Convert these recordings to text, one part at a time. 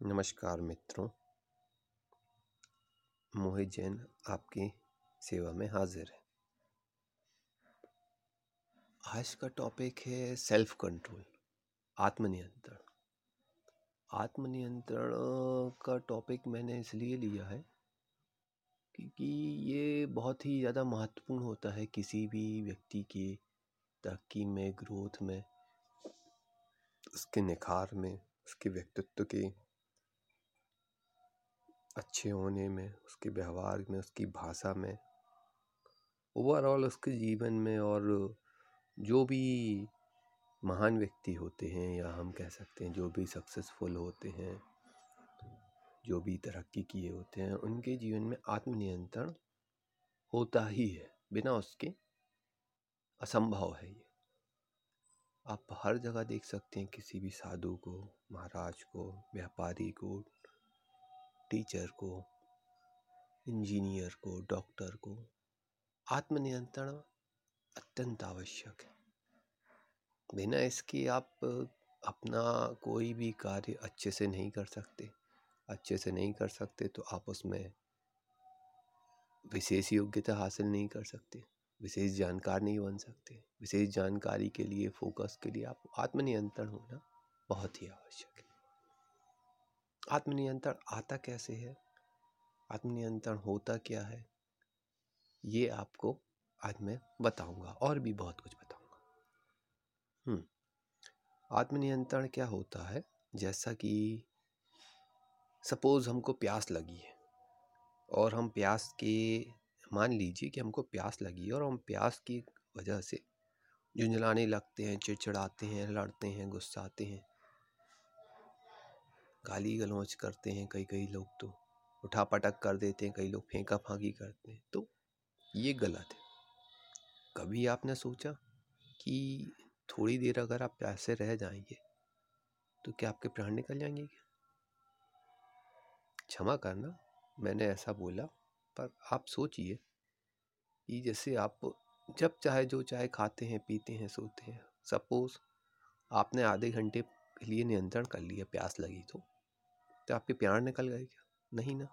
नमस्कार मित्रों। मोहित जैन आपकी सेवा में हाजिर है। आज का टॉपिक है सेल्फ कंट्रोल आत्मनियंत्रण। आत्मनियंत्रण का टॉपिक मैंने इसलिए लिया है क्योंकि ये बहुत ही ज़्यादा महत्वपूर्ण होता है किसी भी व्यक्ति की तरक्की में ग्रोथ में, उसके निखार में, उसके व्यक्तित्व के अच्छे होने में, उसके व्यवहार में, उसकी भाषा में ओवरऑल उसके जीवन में और जो भी महान व्यक्ति होते हैं या हम कह सकते हैं, जो भी सक्सेसफुल होते हैं, जो भी तरक्की किए होते हैं, उनके जीवन में आत्मनियंत्रण होता ही है। बिना उसके असंभव है ये। आप हर जगह देख सकते हैं किसी भी साधु को, महाराज को, व्यापारी को टीचर को, इंजीनियर को, डॉक्टर को, आत्मनियंत्रण अत्यंत आवश्यक है। बिना इसके आप अपना कोई भी कार्य अच्छे से नहीं कर सकते। अच्छे से नहीं कर सकते तो आप उसमें विशेष योग्यता हासिल नहीं कर सकते, विशेष जानकार नहीं बन सकते। विशेष जानकारी के लिए, फोकस के लिए आप आत्मनियंत्रण होना बहुत ही आवश्यक है। आत्मनियंत्रण आता कैसे है? आत्मनियंत्रण होता क्या है? ये आपको आज मैं बताऊँगा और भी बहुत कुछ बताऊँगा। हम्म आत्मनियंत्रण क्या होता है? जैसा कि सपोज़ हमको प्यास लगी है और हम प्यास के, मान लीजिए कि हमको प्यास लगी है और हम प्यास की वजह से झुंझलाने लगते हैं, चिड़चिड़ाते हैं, लड़ते हैं, गुस्साते हैं। गाली गलौज करते हैं कई कई लोग तो। उठा पटक कर देते हैं, कई लोग फेंका फांकी करते हैं। तो ये गलत है। कभी आपने सोचा कि थोड़ी देर अगर आप प्यासे रह जाएँगे तो क्या आपके प्राण निकल जाएँगे क्या? क्षमा करना, मैंने ऐसा बोला, पर आप सोचिए कि जैसे आप जब चाहे जो चाहे खाते हैं, पीते हैं, सोते हैं, सपोज़ आपने आधे घंटे के लिए नियंत्रण कर लिया, प्यास लगी तो। तो आपके प्यार निकल गए क्या? नहीं ना।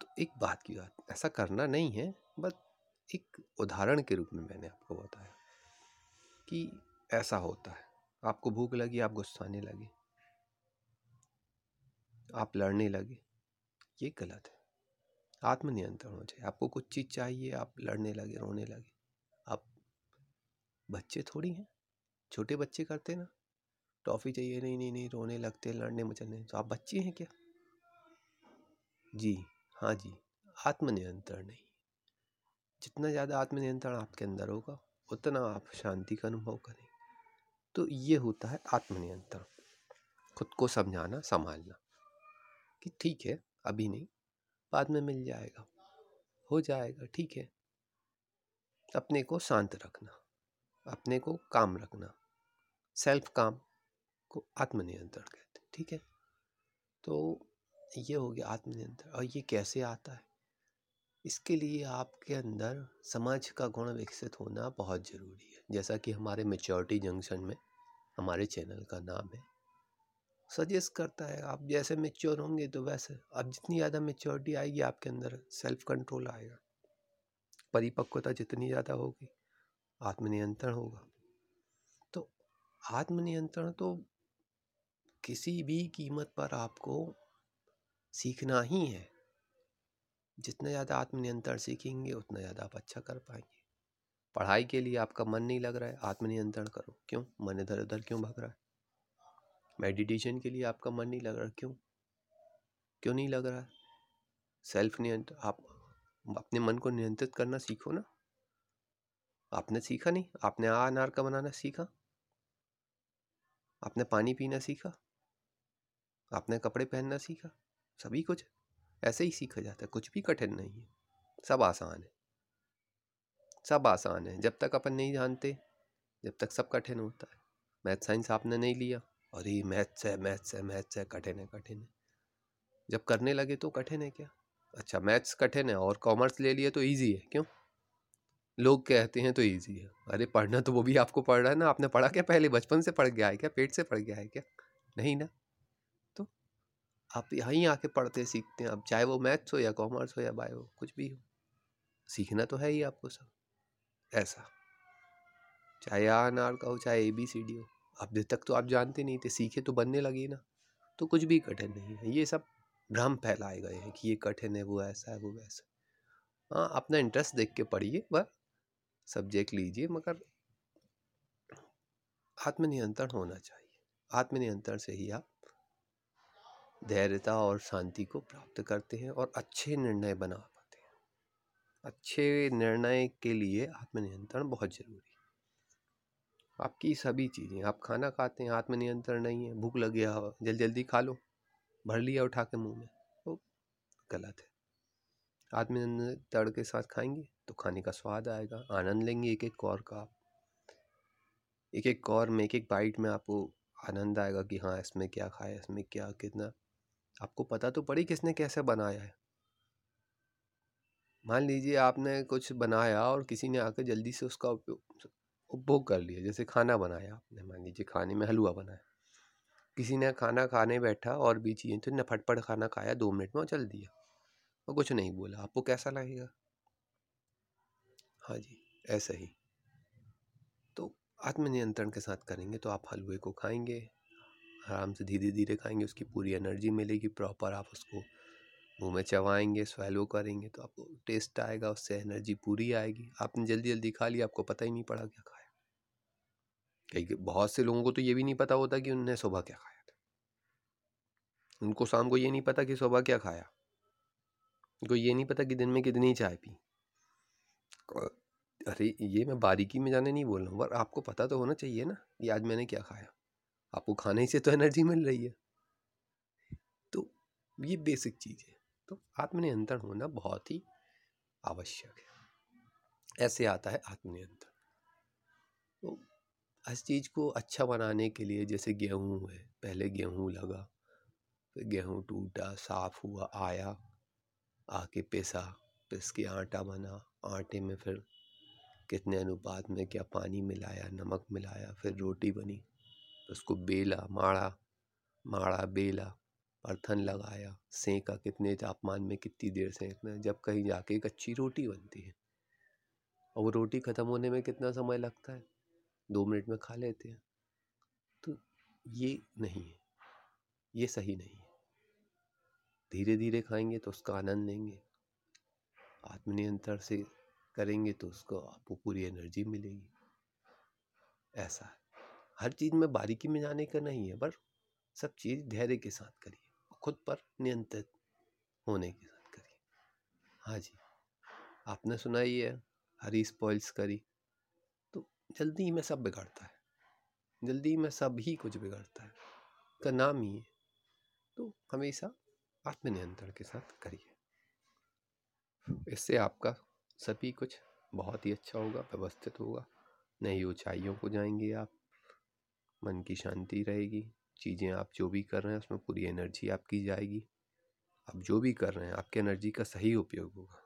तो एक बात की बात, ऐसा करना नहीं है बस एक उदाहरण के रूप में मैंने आपको बताया कि ऐसा होता है। आपको भूख लगी, आप गुस्साने लगे। आप लड़ने लगे। ये गलत है। आत्मनियंत्रण हो जाए। आपको कुछ चीज़ चाहिए, आप लड़ने लगे, रोने लगे। आप बच्चे थोड़ी हैं। छोटे बच्चे करते ना। टॉफ़ी चाहिए? नहीं नहीं नहीं, रोने लगते, लड़ने मचलने। तो आप बच्चे हैं क्या? जी हाँ जी। आत्मनियंत्रण नहीं। जितना ज़्यादा आत्मनियंत्रण आपके अंदर होगा, उतना आप शांति का अनुभव करें तो ये होता है आत्मनियंत्रण। खुद को समझाना, संभालना कि ठीक है, अभी नहीं, बाद में मिल जाएगा। हो जाएगा, ठीक है। अपने को शांत रखना, अपने को काम रखना। सेल्फ काम। को आत्मनियंत्रण कहते हैं, ठीक है? तो ये हो गया आत्मनियंत्रण। और ये कैसे आता है? इसके लिए आपके अंदर समाज का गुण विकसित होना बहुत ज़रूरी है। जैसा कि हमारे मेच्योरिटी जंक्शन में हमारे चैनल का नाम है। सजेस्ट करता है, आप जैसे मेच्योर होंगे तो वैसे। अब जितनी ज़्यादा मेच्योरिटी आएगी, आपके अंदर सेल्फ कंट्रोल आएगा। परिपक्वता जितनी ज़्यादा होगी, आत्मनियंत्रण होगा। तो आत्मनियंत्रण तो किसी भी कीमत पर आपको सीखना ही है। जितना ज़्यादा आत्मनियंत्रण सीखेंगे, उतना ज़्यादा आप अच्छा कर पाएँगे। पढ़ाई के लिए आपका मन नहीं लग रहा है, आत्मनियंत्रण करो। क्यों? मन इधर उधर क्यों भाग रहा है? मेडिटेशन के लिए आपका मन नहीं लग रहा क्यों? क्यों नहीं लग रहा है? सेल्फ नियंत्रण आप अपने मन को नियंत्रित करना सीखो ना। आपने सीखा नहीं? आपने आ अनार का बनाना सीखा? आपने पानी पीना सीखा? आपने कपड़े पहनना सीखा? सभी कुछ? ऐसे ही सीखा जाता है, कुछ भी कठिन नहीं है। सब आसान है। सब आसान है, जब तक अपन नहीं जानते, जब तक सब कठिन होता है। मैथ साइंस आपने नहीं लिया? अरे, मैथ्स है मैथ्स है मैथ्स है, कठिन है कठिन है। जब करने लगे तो कठिन है क्या? अच्छा मैथ्स कठिन है और कॉमर्स ले लिया तो ईजी है, क्यों? लोग कहते हैं तो ईजी है। अरे, पढ़ना तो वो भी आपको पढ़ रहा है ना, आपने पढ़ा क्या पहले? बचपन से पढ़ गया है क्या? पेट से पढ़ गया है क्या? नहीं ना? आप यहीं आके पढ़ते, सीखते हैं। अब चाहे वो मैथ्स हो या कॉमर्स हो या बायो, कुछ भी हो, सीखना तो है ही आपको सब। ऐसा। चाहे आ नार का हो, चाहे ए बी सी डी हो, अब तक तो आप जानते नहीं थे, सीखे तो बनने लगे ना। तो कुछ भी कठिन नहीं है। ये सब भ्रम फैलाए गए हैं कि ये कठिन है, वो ऐसा है, वो वैसा हाँ। अपना इंटरेस्ट देख के पढ़िए वह सब्जेक्ट लीजिए, मगर आत्मनियंत्रण होना चाहिए। आत्मनियंत्रण से ही आप धैर्यता और शांति को प्राप्त करते हैं और अच्छे निर्णय बना पाते हैं। अच्छे निर्णय के लिए आत्मनियंत्रण बहुत ज़रूरी है। आपकी सभी चीज़ें, आप खाना खाते हैं, आत्मनियंत्रण नहीं है, भूख लग गया, जल्दी जल्दी खा लो, भर लिया उठा के मुँह में, वो गलत है। आत्मनियंत्रण के साथ खाएँगे तो खाने का स्वाद आएगा, आनंद लेंगे एक एक कौर का एक एक कौर में, एक एक बाइट में आपको आनंद आएगा कि हाँ इसमें क्या खाया, इसमें क्या, कितना। आपको पता तो पड़ी किसने कैसे बनाया है। मान लीजिए आपने कुछ बनाया और किसी ने आकर जल्दी से उसका उपयोग, उपभोग कर लिया, जैसे खाना बनाया आपने, मान लीजिए खाने में हलवा बनाया। किसी ने खाना खाने बैठा और भी चीज़ें तो फटफट खाना खाया, दो मिनट में और चल दिया और कुछ नहीं बोला। आपको कैसा लगेगा? हाँ जी, ऐसा ही। तो आत्मनियंत्रण के साथ करेंगे तो आप हलवे को खाएँगे। आराम से धीरे धीरे खाएँगे, उसकी पूरी एनर्जी मिलेगी प्रॉपर, आप उसको मुँह में चबाएँगे स्वेलो करेंगे तो आपको टेस्ट आएगा, उससे एनर्जी पूरी आएगी। आपने जल्दी जल्दी खा लिया, आपको पता ही नहीं पड़ा क्या खाया। कई बहुत से लोगों को तो ये भी नहीं पता होता कि उनने सुबह क्या खाया था। उनको शाम को ये नहीं पता कि सुबह क्या खाया। उनको ये नहीं पता कि दिन में कितनी चाय पी। अरे, ये मैं बारीकी में जाने नहीं बोल रहा हूँ, पर आपको पता तो होना चाहिए ना, कि आज मैंने क्या खाया। आपको खाने से तो एनर्जी मिल रही है। तो ये बेसिक चीज़ है। तो आत्मनियंत्रण होना बहुत ही आवश्यक है। ऐसे आता है आत्मनियंत्रण। तो हर चीज़ को अच्छा बनाने के लिए जैसे गेहूँ है, पहले गेहूँ लगा, फिर गेहूँ टूटा, साफ़ हुआ, आया, आके पिसा पिस के आटा बना, आटे में फिर कितने अनुपात में क्या पानी मिलाया, नमक मिलाया, फिर रोटी बनी। उसको बेला, माड़ा माड़ा, बेला परथन लगाया, सेंका कितने तापमान में कितनी देर सेंकना है, जब कहीं जाके एक अच्छी रोटी बनती है। और वो रोटी ख़त्म होने में कितना समय लगता है? दो मिनट में खा लेते हैं। तो ये नहीं है। ये सही नहीं है। धीरे धीरे खाएँगे तो उसका आनंद लेंगे। आत्मनियंत्रण से करेंगे तो उसको, आपको पूरी एनर्जी मिलेगी। ऐसा है। हर चीज़ में बारीकी में जाने का नहीं है, पर सब चीज़ धैर्य के साथ करिए, खुद पर नियंत्रित होने के साथ करिए। हाँ जी, आपने सुना ही है, हरी स्पॉइल्स करी। तो जल्दी में सब बिगड़ता है, जल्दी में सब ही कुछ बिगड़ता है, का नाम ही है। तो हमेशा आत्मनियंत्रण के साथ करिए। इससे आपका सभी कुछ बहुत ही अच्छा होगा, व्यवस्थित होगा, नई ऊंचाइयों को जाएँगे आप मन की शांति रहेगी, चीज़ें आप जो भी कर रहे हैं उसमें पूरी एनर्जी आपकी जाएगी। आप जो भी कर रहे हैं, आपकी एनर्जी का सही उपयोग होगा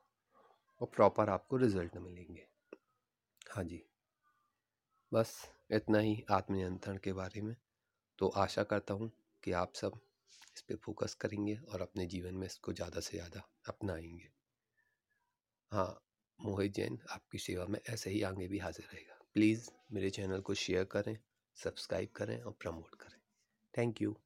और प्रॉपर आपको रिज़ल्ट मिलेंगे। हाँ जी। बस इतना ही आत्मनियंत्रण के बारे में। तो आशा करता हूँ कि आप सब इस पर फोकस करेंगे और अपने जीवन में इसको ज़्यादा से ज़्यादा अपनाएँगे। हाँ मोहित जैन आपकी सेवा में ऐसे ही आगे भी हाजिर रहेगा। प्लीज़ मेरे चैनल को शेयर करें। सब्सक्राइब करें और प्रमोट करें। Thank you.